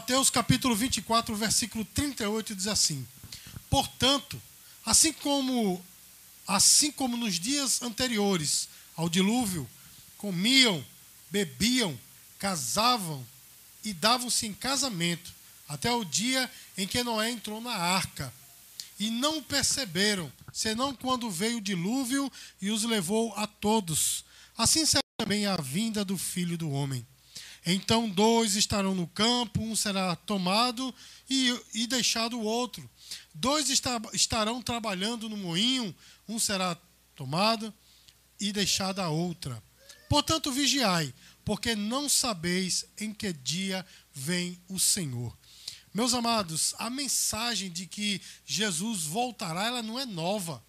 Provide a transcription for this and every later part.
Mateus capítulo 24, versículo 38 diz assim: Portanto, assim como assim como nos dias anteriores ao dilúvio, comiam, bebiam, casavam e davam-se em casamento, até o dia em que Noé entrou na arca. E não perceberam, senão quando veio o dilúvio e os levou a todos. Assim será também a vinda do filho do homem. Então dois estarão no campo, um será tomado e, e deixado o outro. Dois está, estarão trabalhando no moinho, um será tomado e deixado a outra. Portanto, vigiai, porque não sabeis em que dia vem o Senhor. Meus amados, a mensagem de que Jesus voltará, ela não é nova.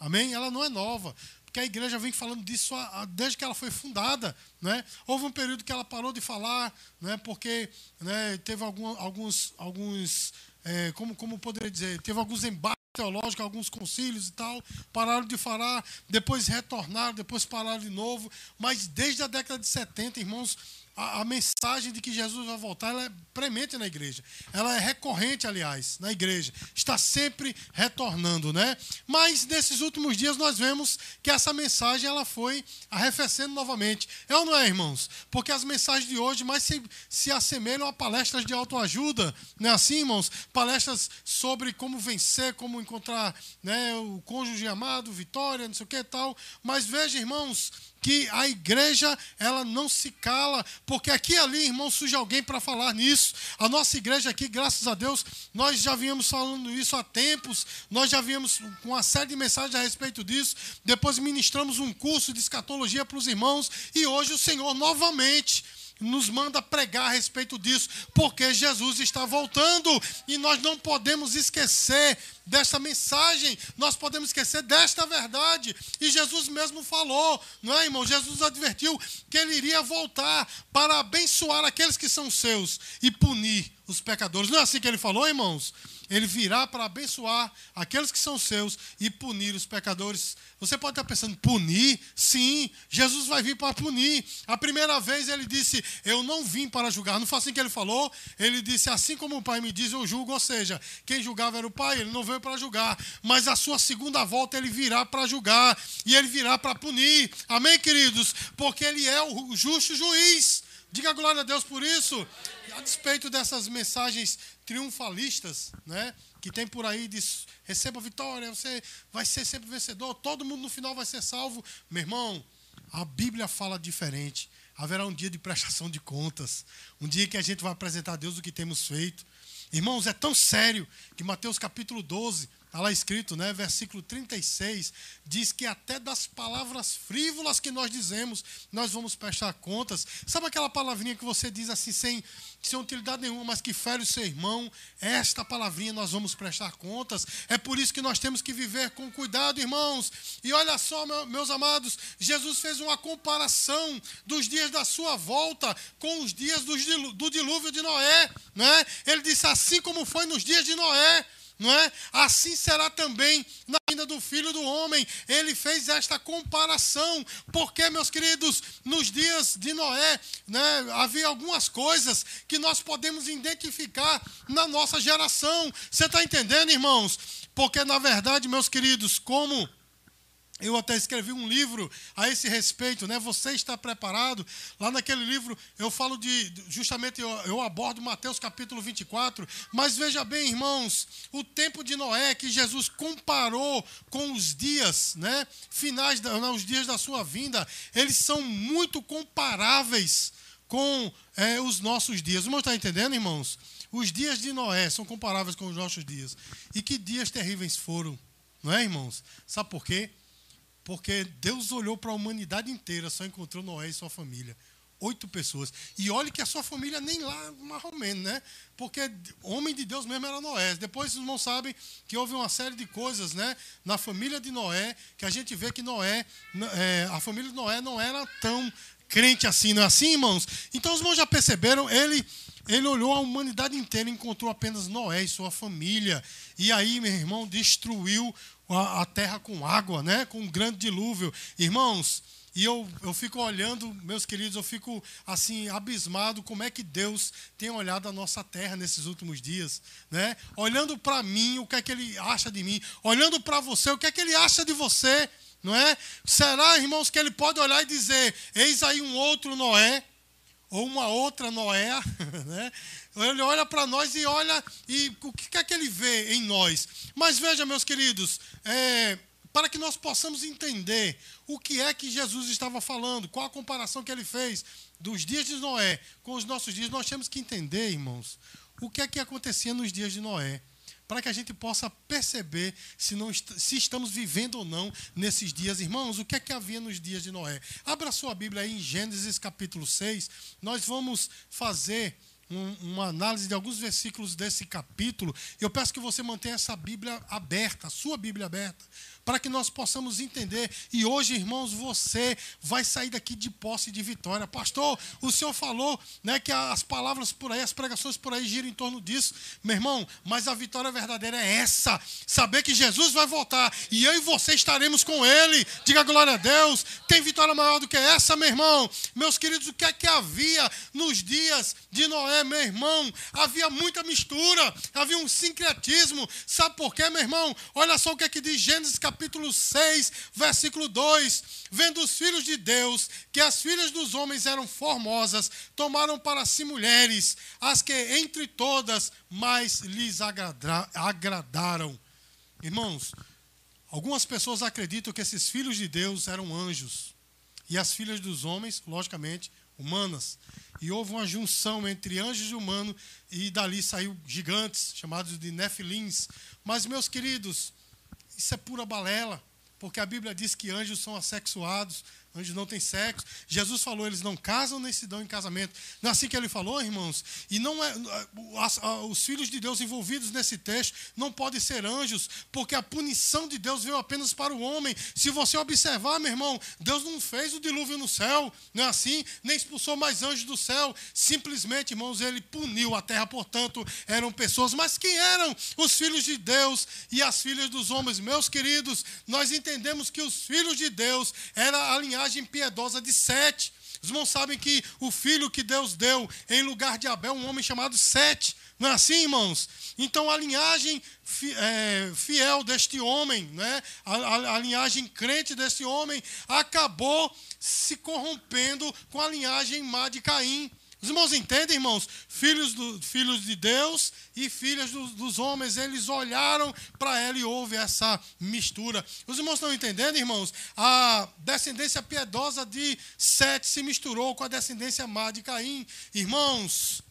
Amém? Ela não é nova. Porque a igreja vem falando disso desde que ela foi fundada. Né? Houve um período que ela parou de falar, né? porque né, teve algum, alguns, alguns é, como, como poderia dizer, teve alguns embates teológicos, alguns concílios e tal, pararam de falar, depois retornaram, depois pararam de novo. Mas desde a década de 70, irmãos, a, a, mensagem de que Jesus vai voltar ela é premente na igreja. Ela é recorrente, aliás, na igreja. Está sempre retornando, né? Mas nesses últimos dias nós vemos que essa mensagem ela foi arrefecendo novamente. É ou não é, irmãos? Porque as mensagens de hoje mais se, se assemelham a palestras de autoajuda, não é assim, irmãos? Palestras sobre como vencer, como encontrar né, o cônjuge amado, vitória, não sei o que e tal. Mas veja, irmãos, que a igreja ela não se cala, porque aqui e ali, irmão, surge alguém para falar nisso. A nossa igreja aqui, graças a Deus, nós já viemos falando isso há tempos, nós já viemos com uma série de mensagens a respeito disso. Depois ministramos um curso de escatologia para os irmãos e hoje o Senhor novamente nos manda pregar a respeito disso, porque Jesus está voltando e nós não podemos esquecer desta mensagem, nós podemos esquecer desta verdade. E Jesus mesmo falou, não é, irmão? Jesus advertiu que ele iria voltar para abençoar aqueles que são seus e punir os pecadores. Não é assim que ele falou, irmãos? Ele virá para abençoar aqueles que são seus e punir os pecadores. Você pode estar pensando, punir? Sim, Jesus vai vir para punir. A primeira vez ele disse, eu não vim para julgar. Não foi assim que ele falou? Ele disse, assim como o Pai me diz, eu julgo. Ou seja, quem julgava era o Pai, ele não veio para julgar. Mas a sua segunda volta ele virá para julgar. E ele virá para punir. Amém, queridos? Porque ele é o justo juiz. Diga glória a Deus por isso. A despeito dessas mensagens triunfalistas, né, que tem por aí de receba vitória, você vai ser sempre vencedor, todo mundo no final vai ser salvo. Meu irmão, a Bíblia fala diferente. Haverá um dia de prestação de contas, um dia que a gente vai apresentar a Deus o que temos feito. Irmãos, é tão sério que Mateus capítulo 12, Está lá escrito, né? Versículo 36, diz que até das palavras frívolas que nós dizemos, nós vamos prestar contas. Sabe aquela palavrinha que você diz assim, sem, sem utilidade nenhuma, mas que fere o seu irmão? Esta palavrinha nós vamos prestar contas. É por isso que nós temos que viver com cuidado, irmãos. E olha só, meus amados, Jesus fez uma comparação dos dias da sua volta com os dias do dilúvio de Noé. Né? Ele disse assim como foi nos dias de Noé não é? Assim será também na vinda do Filho do Homem. Ele fez esta comparação, porque, meus queridos, nos dias de Noé, né, havia algumas coisas que nós podemos identificar na nossa geração. Você está entendendo, irmãos? Porque, na verdade, meus queridos, como eu até escrevi um livro a esse respeito, né? Você está preparado? Lá naquele livro eu falo de, justamente eu, eu, abordo Mateus capítulo 24, mas veja bem, irmãos, o tempo de Noé que Jesus comparou com os dias, né? Finais, os dias da sua vinda, eles são muito comparáveis com é, os nossos dias. Você está entendendo, irmãos? Os dias de Noé são comparáveis com os nossos dias. E que dias terríveis foram, não é, irmãos? Sabe por quê? Porque Deus olhou para a humanidade inteira, só encontrou Noé e sua família. Oito pessoas. E olhe que a sua família nem lá, mais ou menos, né? Porque homem de Deus mesmo era Noé. Depois os irmãos sabem que houve uma série de coisas, né? Na família de Noé, que a gente vê que Noé, é, a família de Noé não era tão crente assim, não é assim, irmãos? Então os irmãos já perceberam, ele ele olhou a humanidade inteira e encontrou apenas Noé e sua família. E aí, meu irmão, destruiu a, terra com água, né? com um grande dilúvio. Irmãos, E eu, eu fico olhando, meus queridos, eu fico assim, abismado como é que Deus tem olhado a nossa terra nesses últimos dias. Né? Olhando para mim, o que é que ele acha de mim. Olhando para você, o que é que ele acha de você. Não é? Será, irmãos, que ele pode olhar e dizer: Eis aí um outro Noé, ou uma outra Noé, né? Ele olha para nós e olha, e o que é que ele vê em nós? Mas veja, meus queridos, é, para que nós possamos entender o que é que Jesus estava falando, qual a comparação que ele fez dos dias de Noé com os nossos dias, nós temos que entender, irmãos, o que é que acontecia nos dias de Noé, para que a gente possa perceber se, não, se estamos vivendo ou não nesses dias. Irmãos, o que é que havia nos dias de Noé? Abra sua Bíblia aí em Gênesis capítulo 6, nós vamos fazer um, uma análise de alguns versículos desse capítulo. Eu peço que você mantenha essa Bíblia aberta, a sua Bíblia aberta, para que nós possamos entender. E hoje, irmãos, você vai sair daqui de posse de vitória. Pastor, o senhor falou né, que as palavras por aí, as pregações por aí giram em torno disso. Meu irmão, mas a vitória verdadeira é essa: saber que Jesus vai voltar e eu e você estaremos com Ele. Diga glória a Deus. Tem vitória maior do que essa, meu irmão? Meus queridos, o que é que havia nos dias de Noé, meu irmão? Havia muita mistura, havia um sincretismo. Sabe por quê, meu irmão? Olha só o que é que diz Gênesis capítulo capítulo 6, versículo 2: Vendo os filhos de Deus que as filhas dos homens eram formosas, tomaram para si mulheres, as que entre todas mais lhes agradaram. Irmãos, algumas pessoas acreditam que esses filhos de Deus eram anjos e as filhas dos homens, logicamente, humanas. E houve uma junção entre anjos e humanos, e dali saiu gigantes, chamados de nefilins. Mas, meus queridos, isso é pura balela, porque a Bíblia diz que anjos são assexuados, Anjos não têm sexo. Jesus falou, eles não casam nem se dão em casamento. Não é assim que ele falou, irmãos? E não é os filhos de Deus envolvidos nesse texto não podem ser anjos, porque a punição de Deus veio apenas para o homem. Se você observar, meu irmão, Deus não fez o dilúvio no céu, não é assim? Nem expulsou mais anjos do céu. Simplesmente, irmãos, ele puniu a terra, portanto, eram pessoas. Mas quem eram os filhos de Deus e as filhas dos homens? Meus queridos, nós entendemos que os filhos de Deus eram alinhados linhagem piedosa de Sete. Os irmãos sabem que o filho que Deus deu em lugar de Abel, um homem chamado Sete. Não é assim, irmãos? Então a linhagem é, fiel deste homem, né? A, a, a, linhagem crente deste homem, acabou se corrompendo com a linhagem má de Caim. Os irmãos entendem, irmãos? Filhos, do, filhos de Deus e filhas do, dos homens, eles olharam para ela e houve essa mistura. Os irmãos estão entendendo, irmãos? A descendência piedosa de Sete se misturou com a descendência má de Caim. Irmãos,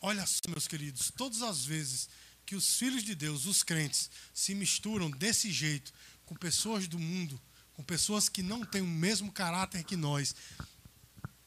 olha só, meus queridos, todas as vezes que os filhos de Deus, os crentes, se misturam desse jeito com pessoas do mundo, com pessoas que não têm o mesmo caráter que nós,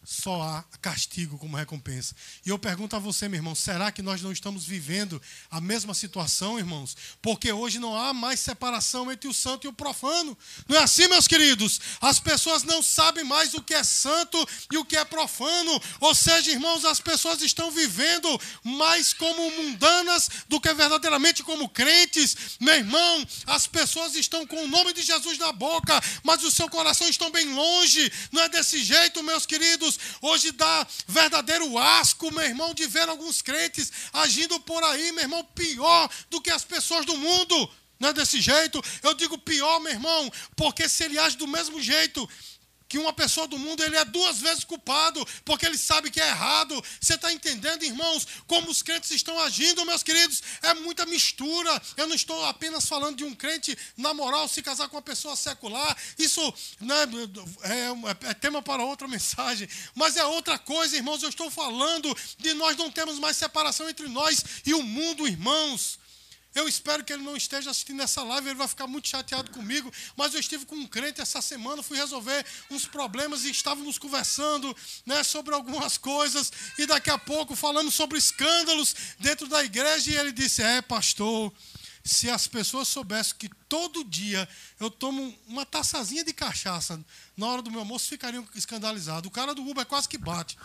só há castigo como recompensa. E eu pergunto a você, meu irmão, será que nós não estamos vivendo a mesma situação, irmãos? Porque hoje não há mais separação entre o santo e o profano. Não é assim, meus queridos? As pessoas não sabem mais o que é santo e o que é profano. Ou seja, irmãos, as pessoas estão vivendo mais como mundanas do que verdadeiramente como crentes. Meu irmão, as pessoas estão com o nome de Jesus na boca, mas o seu coração estão bem longe. Não é desse jeito, meus queridos hoje dá verdadeiro asco, meu irmão, de ver alguns crentes agindo por aí, meu irmão, pior do que as pessoas do mundo. Não é desse jeito? Eu digo pior, meu irmão, porque se ele age do mesmo jeito, que uma pessoa do mundo ele é duas vezes culpado, porque ele sabe que é errado. Você está entendendo, irmãos, como os crentes estão agindo, meus queridos? É muita mistura. Eu não estou apenas falando de um crente, na moral, se casar com uma pessoa secular. Isso né, é, é tema para outra mensagem. Mas é outra coisa, irmãos. Eu estou falando de nós não temos mais separação entre nós e o mundo, irmãos. Eu espero que ele não esteja assistindo essa live, ele vai ficar muito chateado comigo. Mas eu estive com um crente essa semana, fui resolver uns problemas e estávamos conversando né, sobre algumas coisas. E daqui a pouco falando sobre escândalos dentro da igreja. E ele disse: É, pastor, se as pessoas soubessem que todo dia eu tomo uma taçazinha de cachaça na hora do meu almoço, ficariam escandalizados. O cara do Uber quase que bate.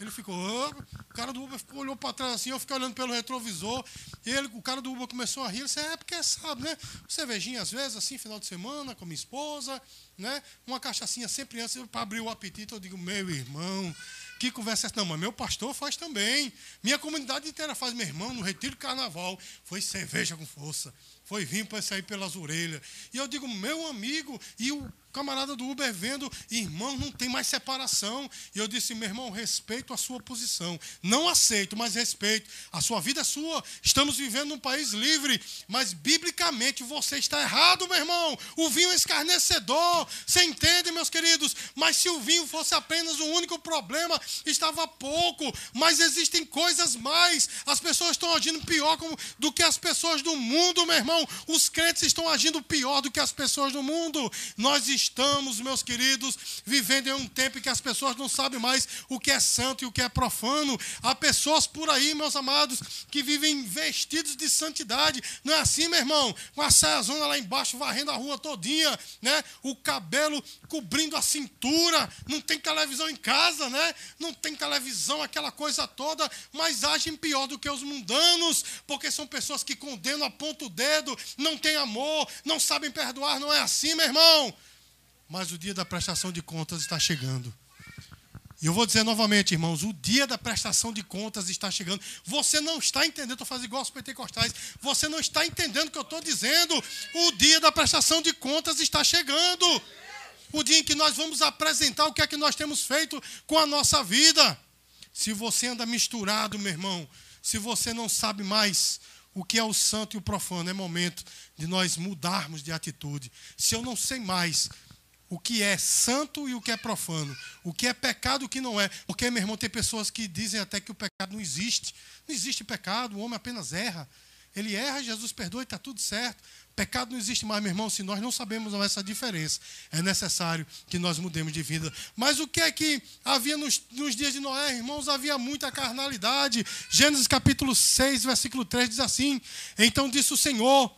Ele ficou, o cara do Uber ficou, olhou para trás assim, eu fiquei olhando pelo retrovisor. Ele, o cara do Uber começou a rir. Ele disse, é porque sabe, né? Cervejinha às vezes, assim, final de semana, com minha esposa, né? Uma cachaçinha sempre antes para abrir o apetite. Eu digo, meu irmão, que conversa é essa? Não, mas meu pastor faz também. Minha comunidade inteira faz, meu irmão, no retiro de carnaval. Foi cerveja com força. Foi vir para sair pelas orelhas. E eu digo, meu amigo, e o camarada do Uber vendo, irmão, não tem mais separação. E eu disse, meu irmão, respeito a sua posição. Não aceito, mas respeito. A sua vida é sua. Estamos vivendo num país livre, mas biblicamente você está errado, meu irmão. O vinho é escarnecedor. Você entende, meus queridos? Mas se o vinho fosse apenas o único problema, estava pouco. Mas existem coisas mais. As pessoas estão agindo pior do que as pessoas do mundo, meu irmão. Os crentes estão agindo pior do que as pessoas do mundo. Nós estamos estamos, meus queridos, vivendo em um tempo em que as pessoas não sabem mais o que é santo e o que é profano. Há pessoas por aí, meus amados, que vivem vestidos de santidade. Não é assim, meu irmão? Com a saiazona lá embaixo, varrendo a rua todinha, né? O cabelo cobrindo a cintura. Não tem televisão em casa, né? Não tem televisão, aquela coisa toda, mas agem pior do que os mundanos, porque são pessoas que condenam, apontam o dedo, não têm amor, não sabem perdoar. Não é assim, meu irmão? Mas o dia da prestação de contas está chegando. E eu vou dizer novamente, irmãos, o dia da prestação de contas está chegando. Você não está entendendo, estou fazendo igual aos pentecostais, você não está entendendo o que eu estou dizendo. O dia da prestação de contas está chegando. O dia em que nós vamos apresentar o que é que nós temos feito com a nossa vida. Se você anda misturado, meu irmão, se você não sabe mais o que é o santo e o profano, é momento de nós mudarmos de atitude. Se eu não sei mais o que é santo e o que é profano, o que é pecado e o que não é. Porque, meu irmão, tem pessoas que dizem até que o pecado não existe. Não existe pecado, o homem apenas erra. Ele erra, Jesus perdoa e está tudo certo. Pecado não existe mais, meu irmão, se nós não sabemos essa diferença. É necessário que nós mudemos de vida. Mas o que é que havia nos, nos dias de Noé, irmãos? Havia muita carnalidade. Gênesis capítulo 6, versículo 3 diz assim: Então disse o Senhor: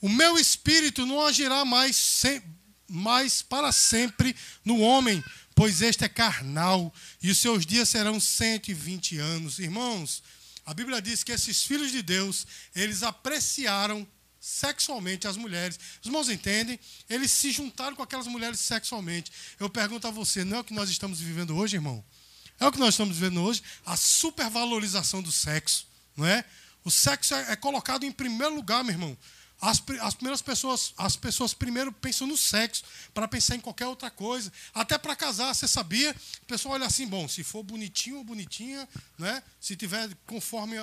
O meu espírito não agirá mais sem, mas para sempre no homem, pois este é carnal, e os seus dias serão 120 anos. Irmãos, a Bíblia diz que esses filhos de Deus, eles apreciaram sexualmente as mulheres. Os irmãos entendem? Eles se juntaram com aquelas mulheres sexualmente. Eu pergunto a você, não é o que nós estamos vivendo hoje, irmão? É o que nós estamos vivendo hoje? A supervalorização do sexo, não é? O sexo é, é colocado em primeiro lugar, meu irmão. As, as, primeiras pessoas, as pessoas primeiro pensam no sexo, para pensar em qualquer outra coisa. Até para casar, você sabia? A pessoa olha assim, bom, se for bonitinho ou bonitinha, né? se tiver conforme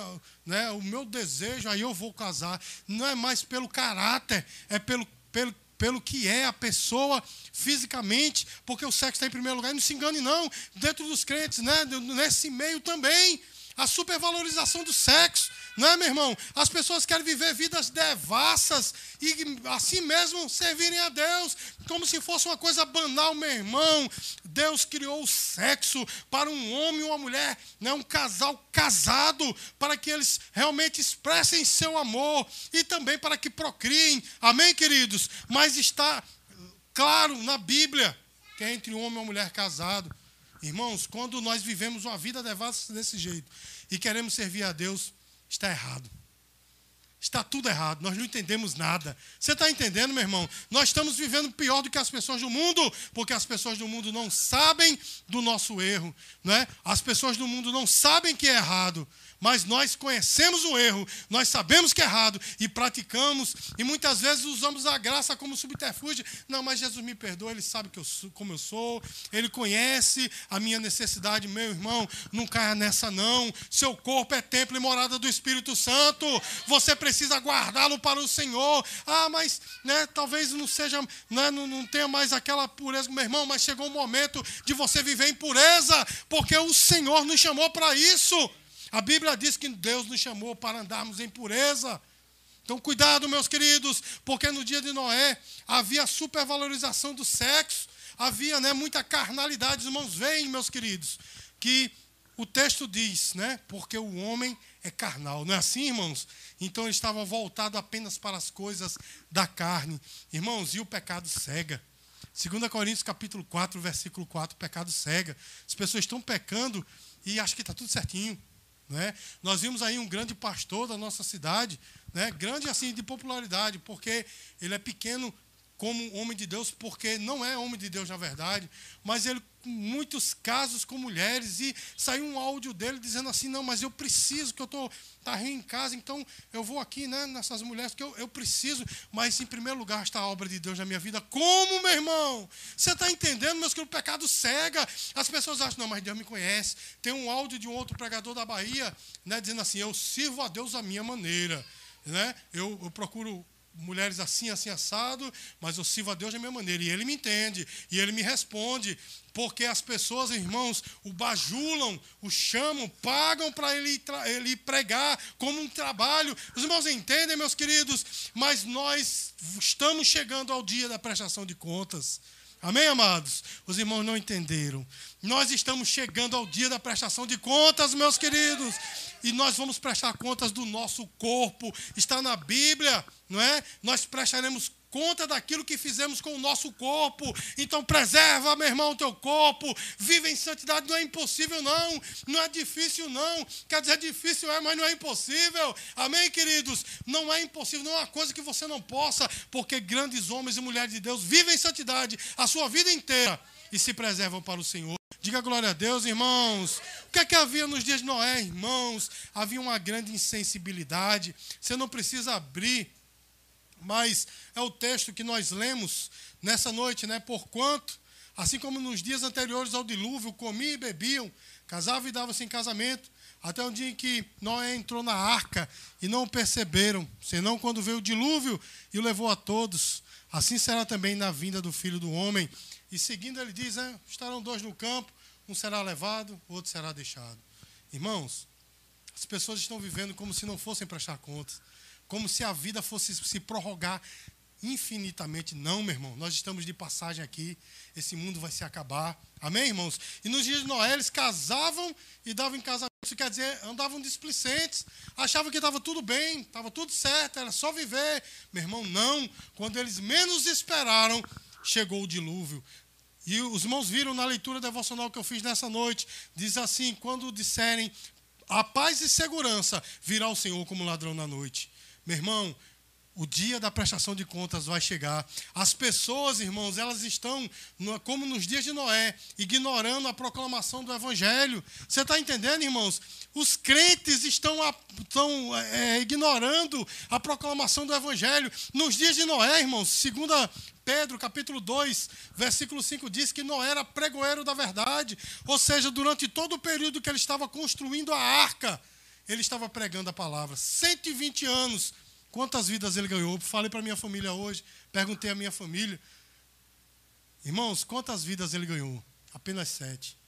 né, o meu desejo, aí eu vou casar. Não é mais pelo caráter, é pelo, pelo, pelo que é a pessoa fisicamente, porque o sexo está em primeiro lugar. E não se engane, não. Dentro dos crentes, né? nesse meio também. A supervalorização do sexo. Não é, meu irmão? As pessoas querem viver vidas devassas e assim mesmo servirem a Deus, como se fosse uma coisa banal, meu irmão. Deus criou o sexo para um homem e uma mulher, né? um casal casado, para que eles realmente expressem seu amor e também para que procriem. Amém, queridos? Mas está claro na Bíblia que é entre um homem e uma mulher casado. Irmãos, quando nós vivemos uma vida devassa desse jeito e queremos servir a Deus, está errado. Está tudo errado, nós não entendemos nada. Você está entendendo, meu irmão? Nós estamos vivendo pior do que as pessoas do mundo, porque as pessoas do mundo não sabem do nosso erro, não é? As pessoas do mundo não sabem que é errado mas nós conhecemos o erro, nós sabemos que é errado e praticamos, e muitas vezes usamos a graça como subterfúgio. Não, mas Jesus me perdoa, Ele sabe que eu sou, como eu sou, Ele conhece a minha necessidade, meu irmão, não caia nessa não. Seu corpo é templo e morada do Espírito Santo, você precisa guardá-lo para o Senhor. Ah, mas né, talvez não seja, né, não, não tenha mais aquela pureza, meu irmão, mas chegou o momento de você viver em pureza, porque o Senhor nos chamou para isso. A Bíblia diz que Deus nos chamou para andarmos em pureza. Então, cuidado, meus queridos, porque no dia de Noé havia supervalorização do sexo, havia né, muita carnalidade. Os irmãos, veem, meus queridos, que o texto diz, né? Porque o homem é carnal. Não é assim, irmãos? Então ele estava voltado apenas para as coisas da carne. Irmãos, e o pecado cega. 2 Coríntios capítulo 4, versículo 4, pecado cega. As pessoas estão pecando e acham que está tudo certinho. Né? Nós vimos aí um grande pastor da nossa cidade, né? grande assim de popularidade, porque ele é pequeno como homem de Deus, porque não é homem de Deus na verdade, mas ele muitos casos com mulheres e saiu um áudio dele dizendo assim, não, mas eu preciso, que eu estou tá em casa, então eu vou aqui né, nessas mulheres, que eu, eu preciso, mas em primeiro lugar está a obra de Deus na minha vida. Como, meu irmão? Você está entendendo, meus que o pecado cega. As pessoas acham, não, mas Deus me conhece. Tem um áudio de um outro pregador da Bahia, né, dizendo assim, eu sirvo a Deus à minha maneira. Né? Eu, eu procuro mulheres assim, assim, assado, mas eu sirvo a Deus da minha maneira. E ele me entende, e ele me responde, porque as pessoas, irmãos, o bajulam, o chamam, pagam para ele, ele pregar como um trabalho. Os irmãos entendem, meus queridos, mas nós estamos chegando ao dia da prestação de contas. Amém, amados? Os irmãos não entenderam. Nós estamos chegando ao dia da prestação de contas, meus queridos. E nós vamos prestar contas do nosso corpo. Está na Bíblia, não é? Nós prestaremos conta daquilo que fizemos com o nosso corpo. Então preserva, meu irmão, o teu corpo. Vive em santidade. Não é impossível, não. Não é difícil, não. Quer dizer, difícil é, mas não é impossível. Amém, queridos? Não é impossível, não é uma coisa que você não possa, porque grandes homens e mulheres de Deus vivem em santidade a sua vida inteira e se preservam para o Senhor. Diga glória a Deus, irmãos. O que é que havia nos dias de Noé, irmãos? Havia uma grande insensibilidade. Você não precisa abrir mas é o texto que nós lemos nessa noite, né? Porquanto, assim como nos dias anteriores ao dilúvio, comiam e bebiam, casavam e davam-se em casamento, até o dia em que Noé entrou na arca e não perceberam, senão quando veio o dilúvio e o levou a todos. Assim será também na vinda do filho do homem. E seguindo, ele diz: né, estarão dois no campo, um será levado, o outro será deixado. Irmãos, as pessoas estão vivendo como se não fossem prestar contas como se a vida fosse se prorrogar infinitamente. Não, meu irmão, nós estamos de passagem aqui, esse mundo vai se acabar. Amém, irmãos? E nos dias de Noé, eles casavam e davam em casamento. Isso quer dizer, andavam displicentes, achavam que estava tudo bem, estava tudo certo, era só viver. Meu irmão, não. Quando eles menos esperaram, chegou o dilúvio. E os irmãos viram na leitura devocional que eu fiz nessa noite, diz assim: quando disserem a paz e segurança, virá o Senhor como ladrão na noite. Meu irmão, o dia da prestação de contas vai chegar. As pessoas, irmãos, elas estão, como nos dias de Noé, ignorando a proclamação do Evangelho. Você está entendendo, irmãos? Os crentes estão, estão é, ignorando a proclamação do Evangelho. Nos dias de Noé, irmãos, segunda Pedro, capítulo 2, versículo 5, diz que Noé era pregoeiro da verdade. Ou seja, durante todo o período que ele estava construindo a arca, ele estava pregando a palavra. 120 anos. Quantas vidas ele ganhou? Falei para minha família hoje, perguntei à minha família. Irmãos, quantas vidas ele ganhou? Apenas sete.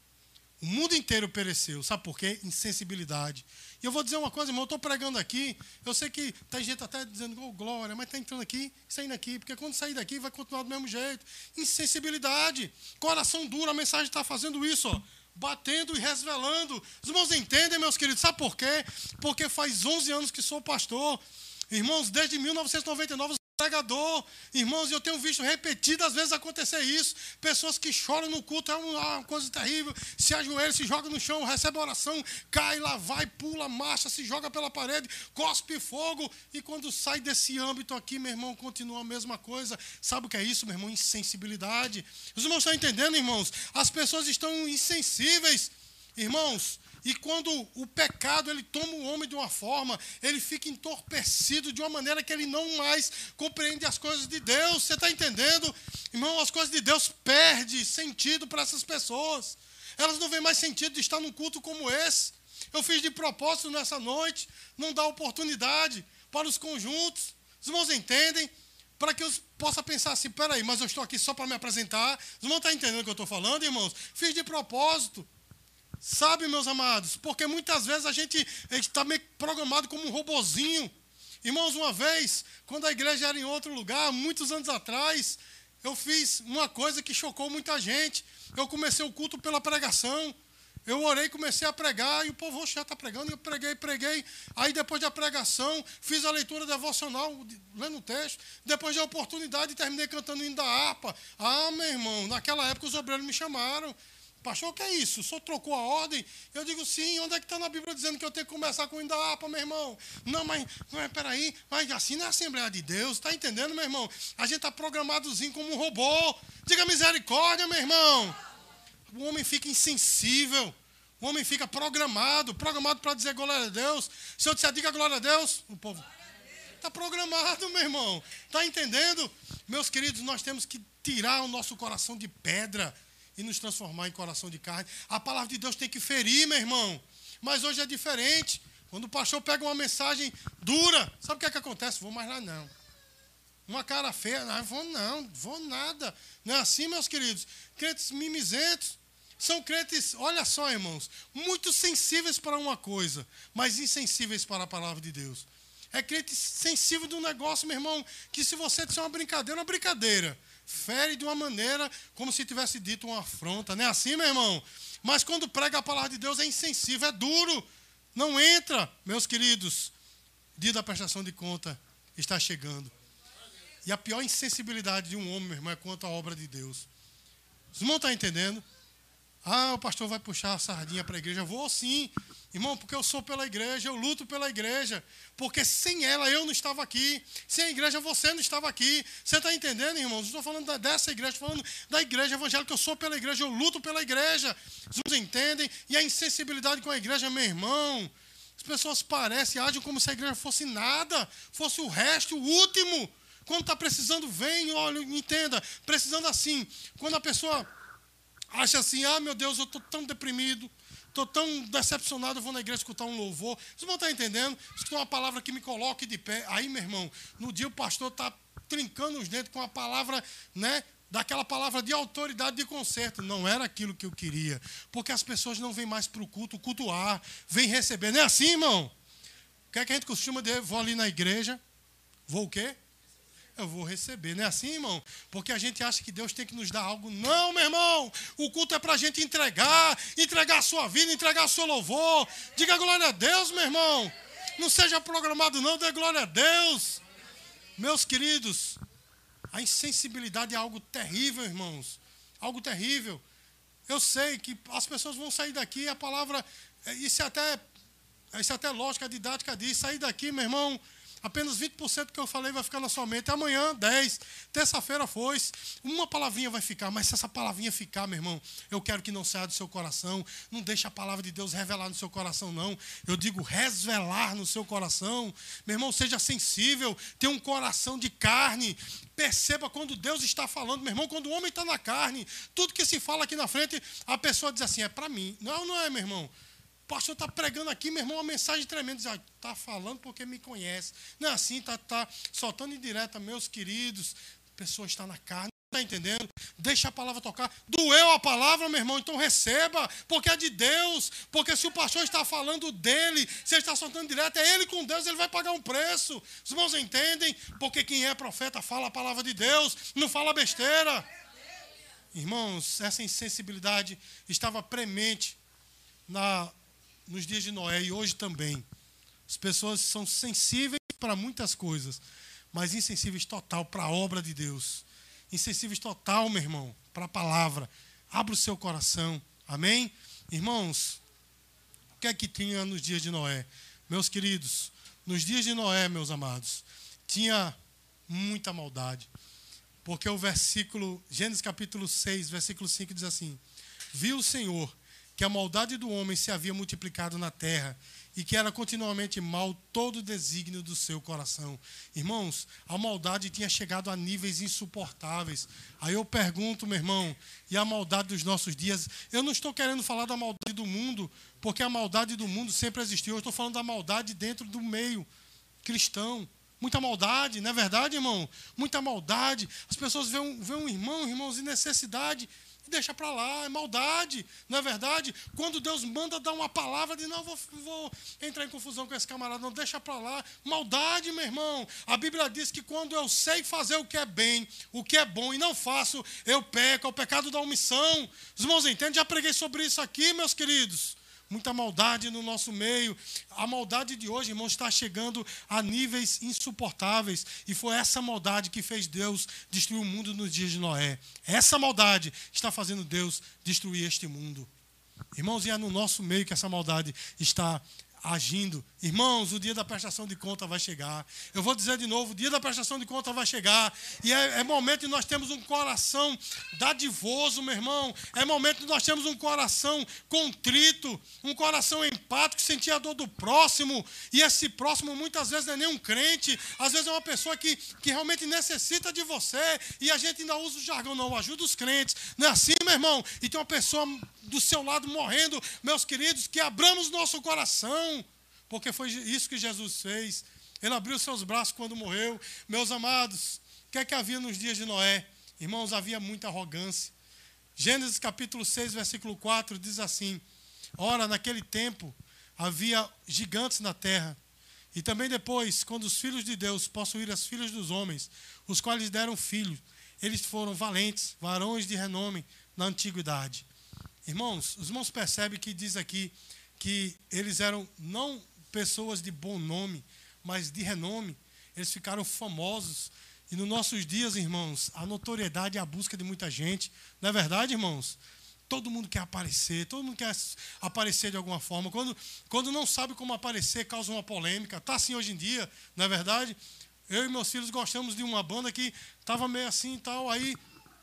O mundo inteiro pereceu. Sabe por quê? Insensibilidade. E eu vou dizer uma coisa, irmão, eu estou pregando aqui. Eu sei que tem gente até dizendo, oh, glória, mas está entrando aqui saindo aqui. Porque quando sair daqui vai continuar do mesmo jeito. Insensibilidade. Coração duro, a mensagem está fazendo isso. Ó batendo e resvelando. Os irmãos entendem, meus queridos, sabe por quê? Porque faz 11 anos que sou pastor. Irmãos, desde 1999 pregador. Irmãos, eu tenho visto repetidas vezes acontecer isso. Pessoas que choram no culto, é uma coisa terrível. Se ajoelha, se joga no chão, recebe oração, cai lá, vai, pula, marcha, se joga pela parede, cospe fogo. E quando sai desse âmbito aqui, meu irmão, continua a mesma coisa. Sabe o que é isso, meu irmão? Insensibilidade. Os irmãos estão entendendo, irmãos? As pessoas estão insensíveis. Irmãos, e quando o pecado ele toma o homem de uma forma, ele fica entorpecido de uma maneira que ele não mais compreende as coisas de Deus. Você está entendendo? Irmão, as coisas de Deus perdem sentido para essas pessoas. Elas não veem mais sentido de estar num culto como esse. Eu fiz de propósito nessa noite, não dá oportunidade para os conjuntos. Os irmãos entendem? Para que eu possa pensar assim, peraí, mas eu estou aqui só para me apresentar. Os irmãos estão entendendo o que eu estou falando, irmãos? Fiz de propósito. Sabe, meus amados? Porque muitas vezes a gente está meio programado como um robozinho. Irmãos, uma vez, quando a igreja era em outro lugar, muitos anos atrás, eu fiz uma coisa que chocou muita gente. Eu comecei o culto pela pregação. Eu orei, comecei a pregar, e o povo já está pregando, eu preguei, preguei. Aí depois da pregação, fiz a leitura devocional, lendo o texto. Depois da oportunidade, terminei cantando o hino da harpa. Ah, meu irmão, naquela época os obreiros me chamaram. Pastor, o que é isso? O senhor trocou a ordem? Eu digo, sim, onde é que está na Bíblia dizendo que eu tenho que começar com o hino da harpa, meu irmão? Não, mas, mas peraí, mas assim não é a Assembleia de Deus, está entendendo, meu irmão? A gente está programadozinho como um robô. Diga misericórdia, meu irmão. O homem fica insensível. O homem fica programado, programado para dizer glória a Deus. Se eu disser diga glória a Deus, o povo. Está programado, meu irmão. Está entendendo? Meus queridos, nós temos que tirar o nosso coração de pedra e nos transformar em coração de carne. A palavra de Deus tem que ferir, meu irmão. Mas hoje é diferente. Quando o pastor pega uma mensagem dura, sabe o que é que acontece? Vou mais lá não. Uma cara feia, não, vou não, vou nada. Não é assim, meus queridos? Crentes mimizentos. São crentes, olha só, irmãos, muito sensíveis para uma coisa, mas insensíveis para a palavra de Deus. É crente sensível do negócio, meu irmão, que se você disser uma brincadeira, uma brincadeira fere de uma maneira como se tivesse dito uma afronta. Não é assim, meu irmão? Mas quando prega a palavra de Deus é insensível, é duro. Não entra, meus queridos. Dia da prestação de conta está chegando. E a pior insensibilidade de um homem, meu irmão, é quanto à obra de Deus. Os irmãos estão entendendo? Ah, o pastor vai puxar a sardinha para a igreja. Vou sim. Irmão, porque eu sou pela igreja, eu luto pela igreja. Porque sem ela eu não estava aqui. Sem a igreja você não estava aqui. Você está entendendo, irmãos? Não estou falando dessa igreja, estou falando da igreja evangélica. Eu sou pela igreja, eu luto pela igreja. Os entendem? E a insensibilidade com a igreja, meu irmão. As pessoas parecem, agem como se a igreja fosse nada, fosse o resto, o último. Quando está precisando, vem, olha, entenda. Precisando assim. Quando a pessoa acha assim, ah, meu Deus, eu estou tão deprimido Estou tão decepcionado, vou na igreja escutar um louvor. Vocês vão estar entendendo? Escutar uma palavra que me coloque de pé. Aí, meu irmão, no dia o pastor está trincando os dentes com a palavra, né? Daquela palavra de autoridade de conserto. Não era aquilo que eu queria. Porque as pessoas não vêm mais para o culto, cultuar, vêm receber. Não é assim, irmão? O que é que a gente costuma dizer? Vou ali na igreja, vou o quê? Eu vou receber. Não é assim, irmão? Porque a gente acha que Deus tem que nos dar algo. Não, meu irmão. O culto é para a gente entregar, entregar a sua vida, entregar o seu louvor. Diga glória a Deus, meu irmão. Não seja programado, não, dê glória a Deus. Meus queridos, a insensibilidade é algo terrível, irmãos. Algo terrível. Eu sei que as pessoas vão sair daqui, a palavra. Isso é até, isso é até lógica didática diz. Sair daqui, meu irmão Apenas 20% que eu falei vai ficar na sua mente. Amanhã, 10. Terça-feira foi. Uma palavrinha vai ficar, mas se essa palavrinha ficar, meu irmão, eu quero que não saia do seu coração. Não deixe a palavra de Deus revelar no seu coração, não. Eu digo resvelar no seu coração. Meu irmão, seja sensível. Tenha um coração de carne. Perceba quando Deus está falando, meu irmão, quando o homem está na carne, tudo que se fala aqui na frente, a pessoa diz assim: é para mim. Não, não é, meu irmão pastor está pregando aqui, meu irmão, uma mensagem tremenda. Está falando porque me conhece. Não é assim, está tá soltando em direta, meus queridos. A pessoa está na carne, está entendendo? Deixa a palavra tocar. Doeu a palavra, meu irmão, então receba, porque é de Deus. Porque se o pastor está falando dele, se ele está soltando direto, é ele com Deus, ele vai pagar um preço. Os irmãos entendem? Porque quem é profeta fala a palavra de Deus, não fala besteira. Irmãos, essa insensibilidade estava premente na nos dias de Noé e hoje também. As pessoas são sensíveis para muitas coisas, mas insensíveis total para a obra de Deus. Insensíveis total, meu irmão, para a palavra. Abra o seu coração. Amém? Irmãos, o que é que tinha nos dias de Noé? Meus queridos, nos dias de Noé, meus amados, tinha muita maldade. Porque o versículo, Gênesis capítulo 6, versículo 5 diz assim: Viu o Senhor que a maldade do homem se havia multiplicado na terra e que era continuamente mal todo o desígnio do seu coração. Irmãos, a maldade tinha chegado a níveis insuportáveis. Aí eu pergunto, meu irmão, e a maldade dos nossos dias? Eu não estou querendo falar da maldade do mundo, porque a maldade do mundo sempre existiu. Eu estou falando da maldade dentro do meio cristão. Muita maldade, não é verdade, irmão? Muita maldade. As pessoas veem um, veem um irmão, irmãos, em necessidade deixa para lá, é maldade, não é verdade? Quando Deus manda dar uma palavra de não, vou, vou entrar em confusão com esse camarada, não, deixa para lá. Maldade, meu irmão. A Bíblia diz que quando eu sei fazer o que é bem, o que é bom e não faço, eu peco, é o pecado da omissão. Os irmãos entendem? Já preguei sobre isso aqui, meus queridos muita maldade no nosso meio. A maldade de hoje, irmãos, está chegando a níveis insuportáveis. E foi essa maldade que fez Deus destruir o mundo nos dias de Noé. Essa maldade está fazendo Deus destruir este mundo. Irmãos, e é no nosso meio que essa maldade está agindo. Irmãos, o dia da prestação de conta vai chegar. Eu vou dizer de novo: o dia da prestação de conta vai chegar. E é, é momento de nós temos um coração dadivoso, meu irmão. É momento de nós temos um coração contrito, um coração empático, sentir a dor do próximo. E esse próximo muitas vezes não é nem um crente, às vezes é uma pessoa que, que realmente necessita de você. E a gente ainda usa o jargão, não, ajuda os crentes. Não é assim, meu irmão? E tem uma pessoa do seu lado morrendo, meus queridos, que abramos nosso coração, porque foi isso que Jesus fez. Ele abriu seus braços quando morreu. Meus amados, o que é que havia nos dias de Noé? Irmãos, havia muita arrogância. Gênesis capítulo 6, versículo 4 diz assim: Ora, naquele tempo havia gigantes na terra. E também depois, quando os filhos de Deus possuíram as filhas dos homens, os quais deram filhos, eles foram valentes, varões de renome na antiguidade. Irmãos, os irmãos percebem que diz aqui que eles eram não pessoas de bom nome, mas de renome. Eles ficaram famosos. E nos nossos dias, irmãos, a notoriedade é a busca de muita gente. Não é verdade, irmãos? Todo mundo quer aparecer, todo mundo quer aparecer de alguma forma. Quando, quando não sabe como aparecer, causa uma polêmica. Está assim hoje em dia, não é verdade? Eu e meus filhos gostamos de uma banda que estava meio assim e tal. Aí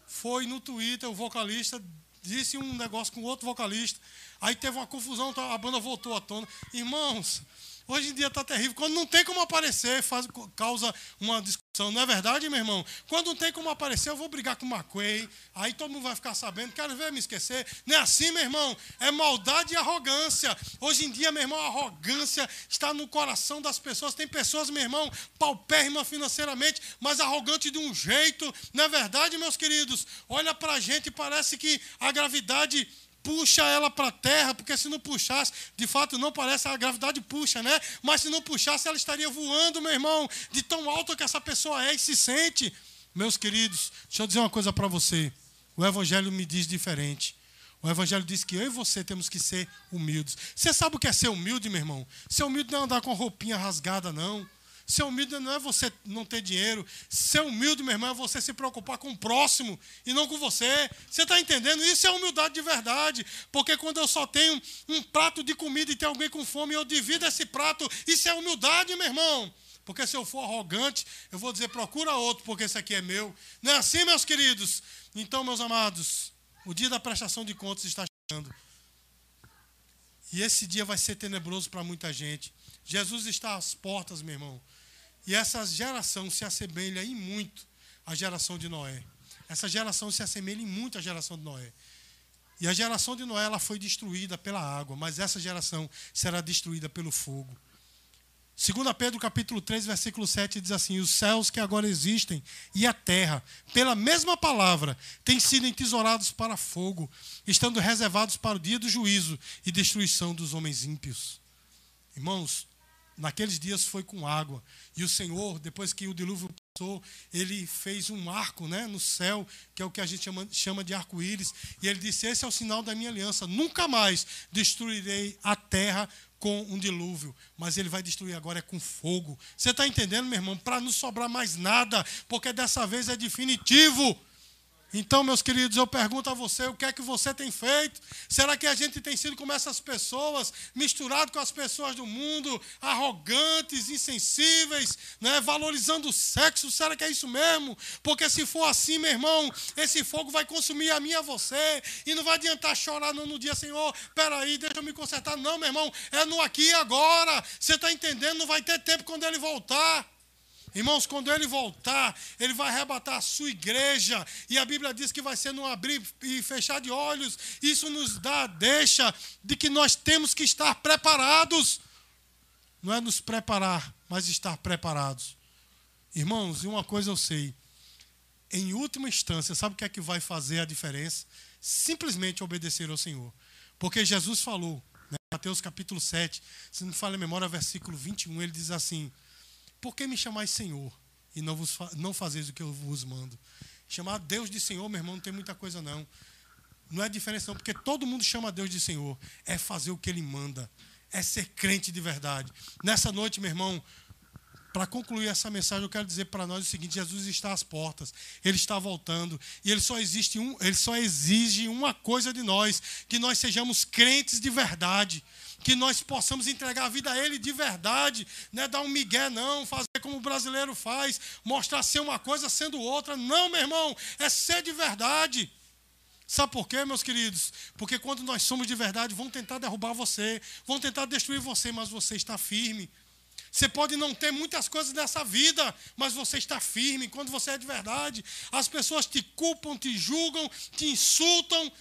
foi no Twitter, o vocalista disse um negócio com outro vocalista. Aí teve uma confusão, tá, a banda voltou à tona. Irmãos, hoje em dia está terrível. Quando não tem como aparecer, faz, causa uma discussão. Não é verdade, meu irmão? Quando não tem como aparecer, eu vou brigar com o McQuay. Aí todo mundo vai ficar sabendo. Quero ver me esquecer. Não é assim, meu irmão. É maldade e arrogância. Hoje em dia, meu irmão, a arrogância está no coração das pessoas. Tem pessoas, meu irmão, paupérrimas financeiramente, mas arrogante de um jeito. Não é verdade, meus queridos? Olha para a gente parece que a gravidade puxa ela para a terra, porque se não puxasse, de fato não parece, a gravidade puxa, né? Mas se não puxasse, ela estaria voando, meu irmão, de tão alto que essa pessoa é e se sente. Meus queridos, deixa eu dizer uma coisa para você. O Evangelho me diz diferente. O Evangelho diz que eu e você temos que ser humildes. Você sabe o que é ser humilde, meu irmão? Ser humilde não é andar com roupinha rasgada, não. Ser humilde não é você não ter dinheiro. Ser humilde, meu irmão, é você se preocupar com o próximo e não com você. Você está entendendo? Isso é humildade de verdade. Porque quando eu só tenho um prato de comida e tem alguém com fome, eu divido esse prato. Isso é humildade, meu irmão. Porque se eu for arrogante, eu vou dizer, procura outro, porque esse aqui é meu. Não é assim, meus queridos? Então, meus amados, o dia da prestação de contas está chegando. E esse dia vai ser tenebroso para muita gente. Jesus está às portas, meu irmão. E essa geração se assemelha em muito à geração de Noé. Essa geração se assemelha em muito à geração de Noé. E a geração de Noé ela foi destruída pela água, mas essa geração será destruída pelo fogo. 2 Pedro capítulo 3, versículo 7 diz assim: Os céus que agora existem e a terra, pela mesma palavra, têm sido entesourados para fogo, estando reservados para o dia do juízo e destruição dos homens ímpios. Irmãos, naqueles dias foi com água. E o Senhor, depois que o dilúvio passou, ele fez um arco né, no céu, que é o que a gente chama, chama de arco-íris. E ele disse: Esse é o sinal da minha aliança. Nunca mais destruirei a terra com um dilúvio, mas ele vai destruir agora é com fogo. Você está entendendo, meu irmão? Para não sobrar mais nada, porque dessa vez é definitivo. Então, meus queridos, eu pergunto a você, o que é que você tem feito? Será que a gente tem sido como essas pessoas, misturado com as pessoas do mundo, arrogantes, insensíveis, né, valorizando o sexo? Será que é isso mesmo? Porque se for assim, meu irmão, esse fogo vai consumir a mim e a você, e não vai adiantar chorar no, no dia, Senhor, peraí, deixa eu me consertar. Não, meu irmão, é no aqui e agora. Você está entendendo? Não vai ter tempo quando ele voltar. Irmãos, quando ele voltar, ele vai arrebatar a sua igreja. E a Bíblia diz que vai ser no abrir e fechar de olhos. Isso nos dá a deixa de que nós temos que estar preparados. Não é nos preparar, mas estar preparados. Irmãos, e uma coisa eu sei. Em última instância, sabe o que é que vai fazer a diferença? simplesmente obedecer ao Senhor. Porque Jesus falou, né, Mateus capítulo 7, se não me falha a memória, versículo 21, ele diz assim: Por que me chamais Senhor e não, vos fa não fazeis o que eu vos mando? Chamar Deus de Senhor, meu irmão, não tem muita coisa não. Não é diferença não, porque todo mundo chama Deus de Senhor. É fazer o que Ele manda. É ser crente de verdade. Nessa noite, meu irmão, para concluir essa mensagem, eu quero dizer para nós o seguinte: Jesus está às portas, Ele está voltando, e Ele só, existe um, ele só exige uma coisa de nós: que nós sejamos crentes de verdade, que nós possamos entregar a vida a Ele de verdade, não é dar um migué, não, fazer como o brasileiro faz, mostrar ser uma coisa sendo outra. Não, meu irmão, é ser de verdade. Sabe por quê, meus queridos? Porque quando nós somos de verdade, vão tentar derrubar você, vão tentar destruir você, mas você está firme. Você pode não ter muitas coisas nessa vida, mas você está firme. Quando você é de verdade, as pessoas te culpam, te julgam, te insultam,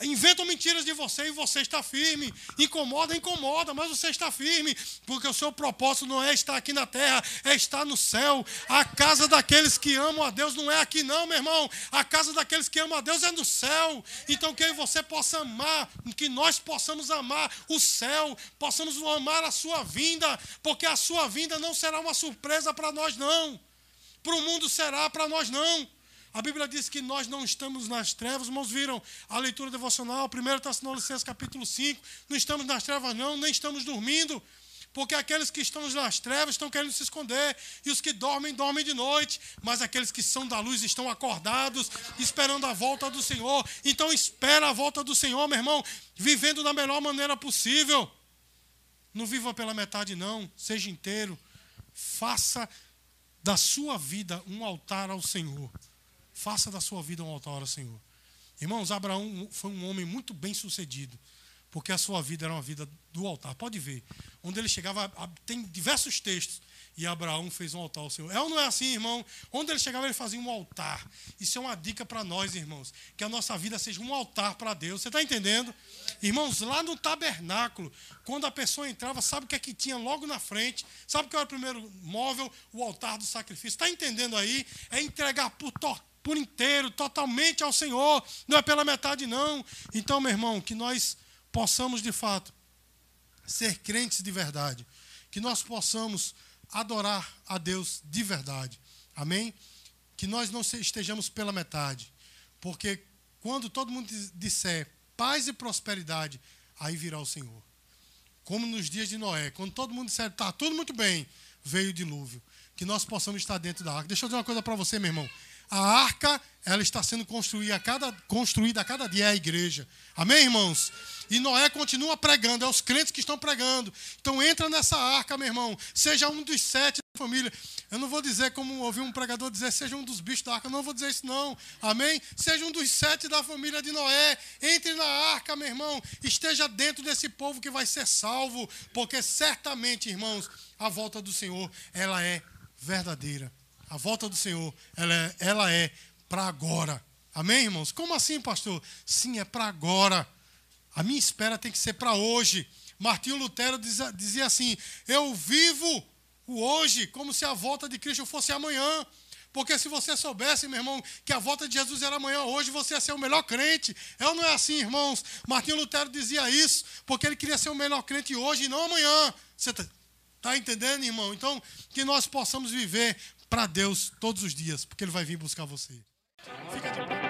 Inventam mentiras de você e você está firme. Incomoda, incomoda, mas você está firme. Porque o seu propósito não é estar aqui na terra, é estar no céu. A casa daqueles que amam a Deus não é aqui, não, meu irmão. A casa daqueles que amam a Deus é no céu. Então que você possa amar, que nós possamos amar o céu, possamos amar a sua vinda, porque a sua vinda não será uma surpresa para nós, não. Para o mundo será, para nós não. A Bíblia diz que nós não estamos nas trevas. Irmãos, viram a leitura devocional, 1 Tessalonicenses capítulo 5. Não estamos nas trevas, não, nem estamos dormindo. Porque aqueles que estão nas trevas estão querendo se esconder, e os que dormem, dormem de noite. Mas aqueles que são da luz estão acordados, esperando a volta do Senhor. Então espera a volta do Senhor, meu irmão, vivendo da melhor maneira possível. Não viva pela metade, não, seja inteiro. Faça da sua vida um altar ao Senhor. Faça da sua vida um altar ao Senhor. Irmãos, Abraão foi um homem muito bem sucedido, porque a sua vida era uma vida do altar. Pode ver, onde ele chegava, tem diversos textos, e Abraão fez um altar ao Senhor. É ou não é assim, irmão? Onde ele chegava, ele fazia um altar. Isso é uma dica para nós, irmãos, que a nossa vida seja um altar para Deus. Você está entendendo? Irmãos, lá no tabernáculo, quando a pessoa entrava, sabe o que é que tinha logo na frente? Sabe o que era o primeiro móvel? O altar do sacrifício. Está entendendo aí? É entregar por tortura por inteiro, totalmente ao Senhor, não é pela metade, não. Então, meu irmão, que nós possamos de fato ser crentes de verdade, que nós possamos adorar a Deus de verdade, amém? Que nós não estejamos pela metade, porque quando todo mundo disser paz e prosperidade, aí virá o Senhor. Como nos dias de Noé, quando todo mundo disser está tudo muito bem, veio o dilúvio. Que nós possamos estar dentro da arca. Deixa eu dizer uma coisa para você, meu irmão. A arca, ela está sendo construída a cada, construída a cada dia é a igreja. Amém, irmãos? E Noé continua pregando, é os crentes que estão pregando. Então entra nessa arca, meu irmão. Seja um dos sete da família. Eu não vou dizer como ouvi um pregador dizer, seja um dos bichos da arca. Eu não vou dizer isso, não. Amém? Seja um dos sete da família de Noé. Entre na arca, meu irmão. Esteja dentro desse povo que vai ser salvo. Porque certamente, irmãos, a volta do Senhor, ela é verdadeira. A volta do Senhor, ela é, ela é para agora. Amém, irmãos? Como assim, pastor? Sim, é para agora. A minha espera tem que ser para hoje. Martinho Lutero dizia, dizia assim: Eu vivo o hoje como se a volta de Cristo fosse amanhã. Porque se você soubesse, meu irmão, que a volta de Jesus era amanhã, hoje você ia ser o melhor crente. É ou não é assim, irmãos? Martinho Lutero dizia isso, porque ele queria ser o melhor crente hoje e não amanhã. Você está tá entendendo, irmão? Então, que nós possamos viver para Deus todos os dias, porque Ele vai vir buscar você. Fica de pé.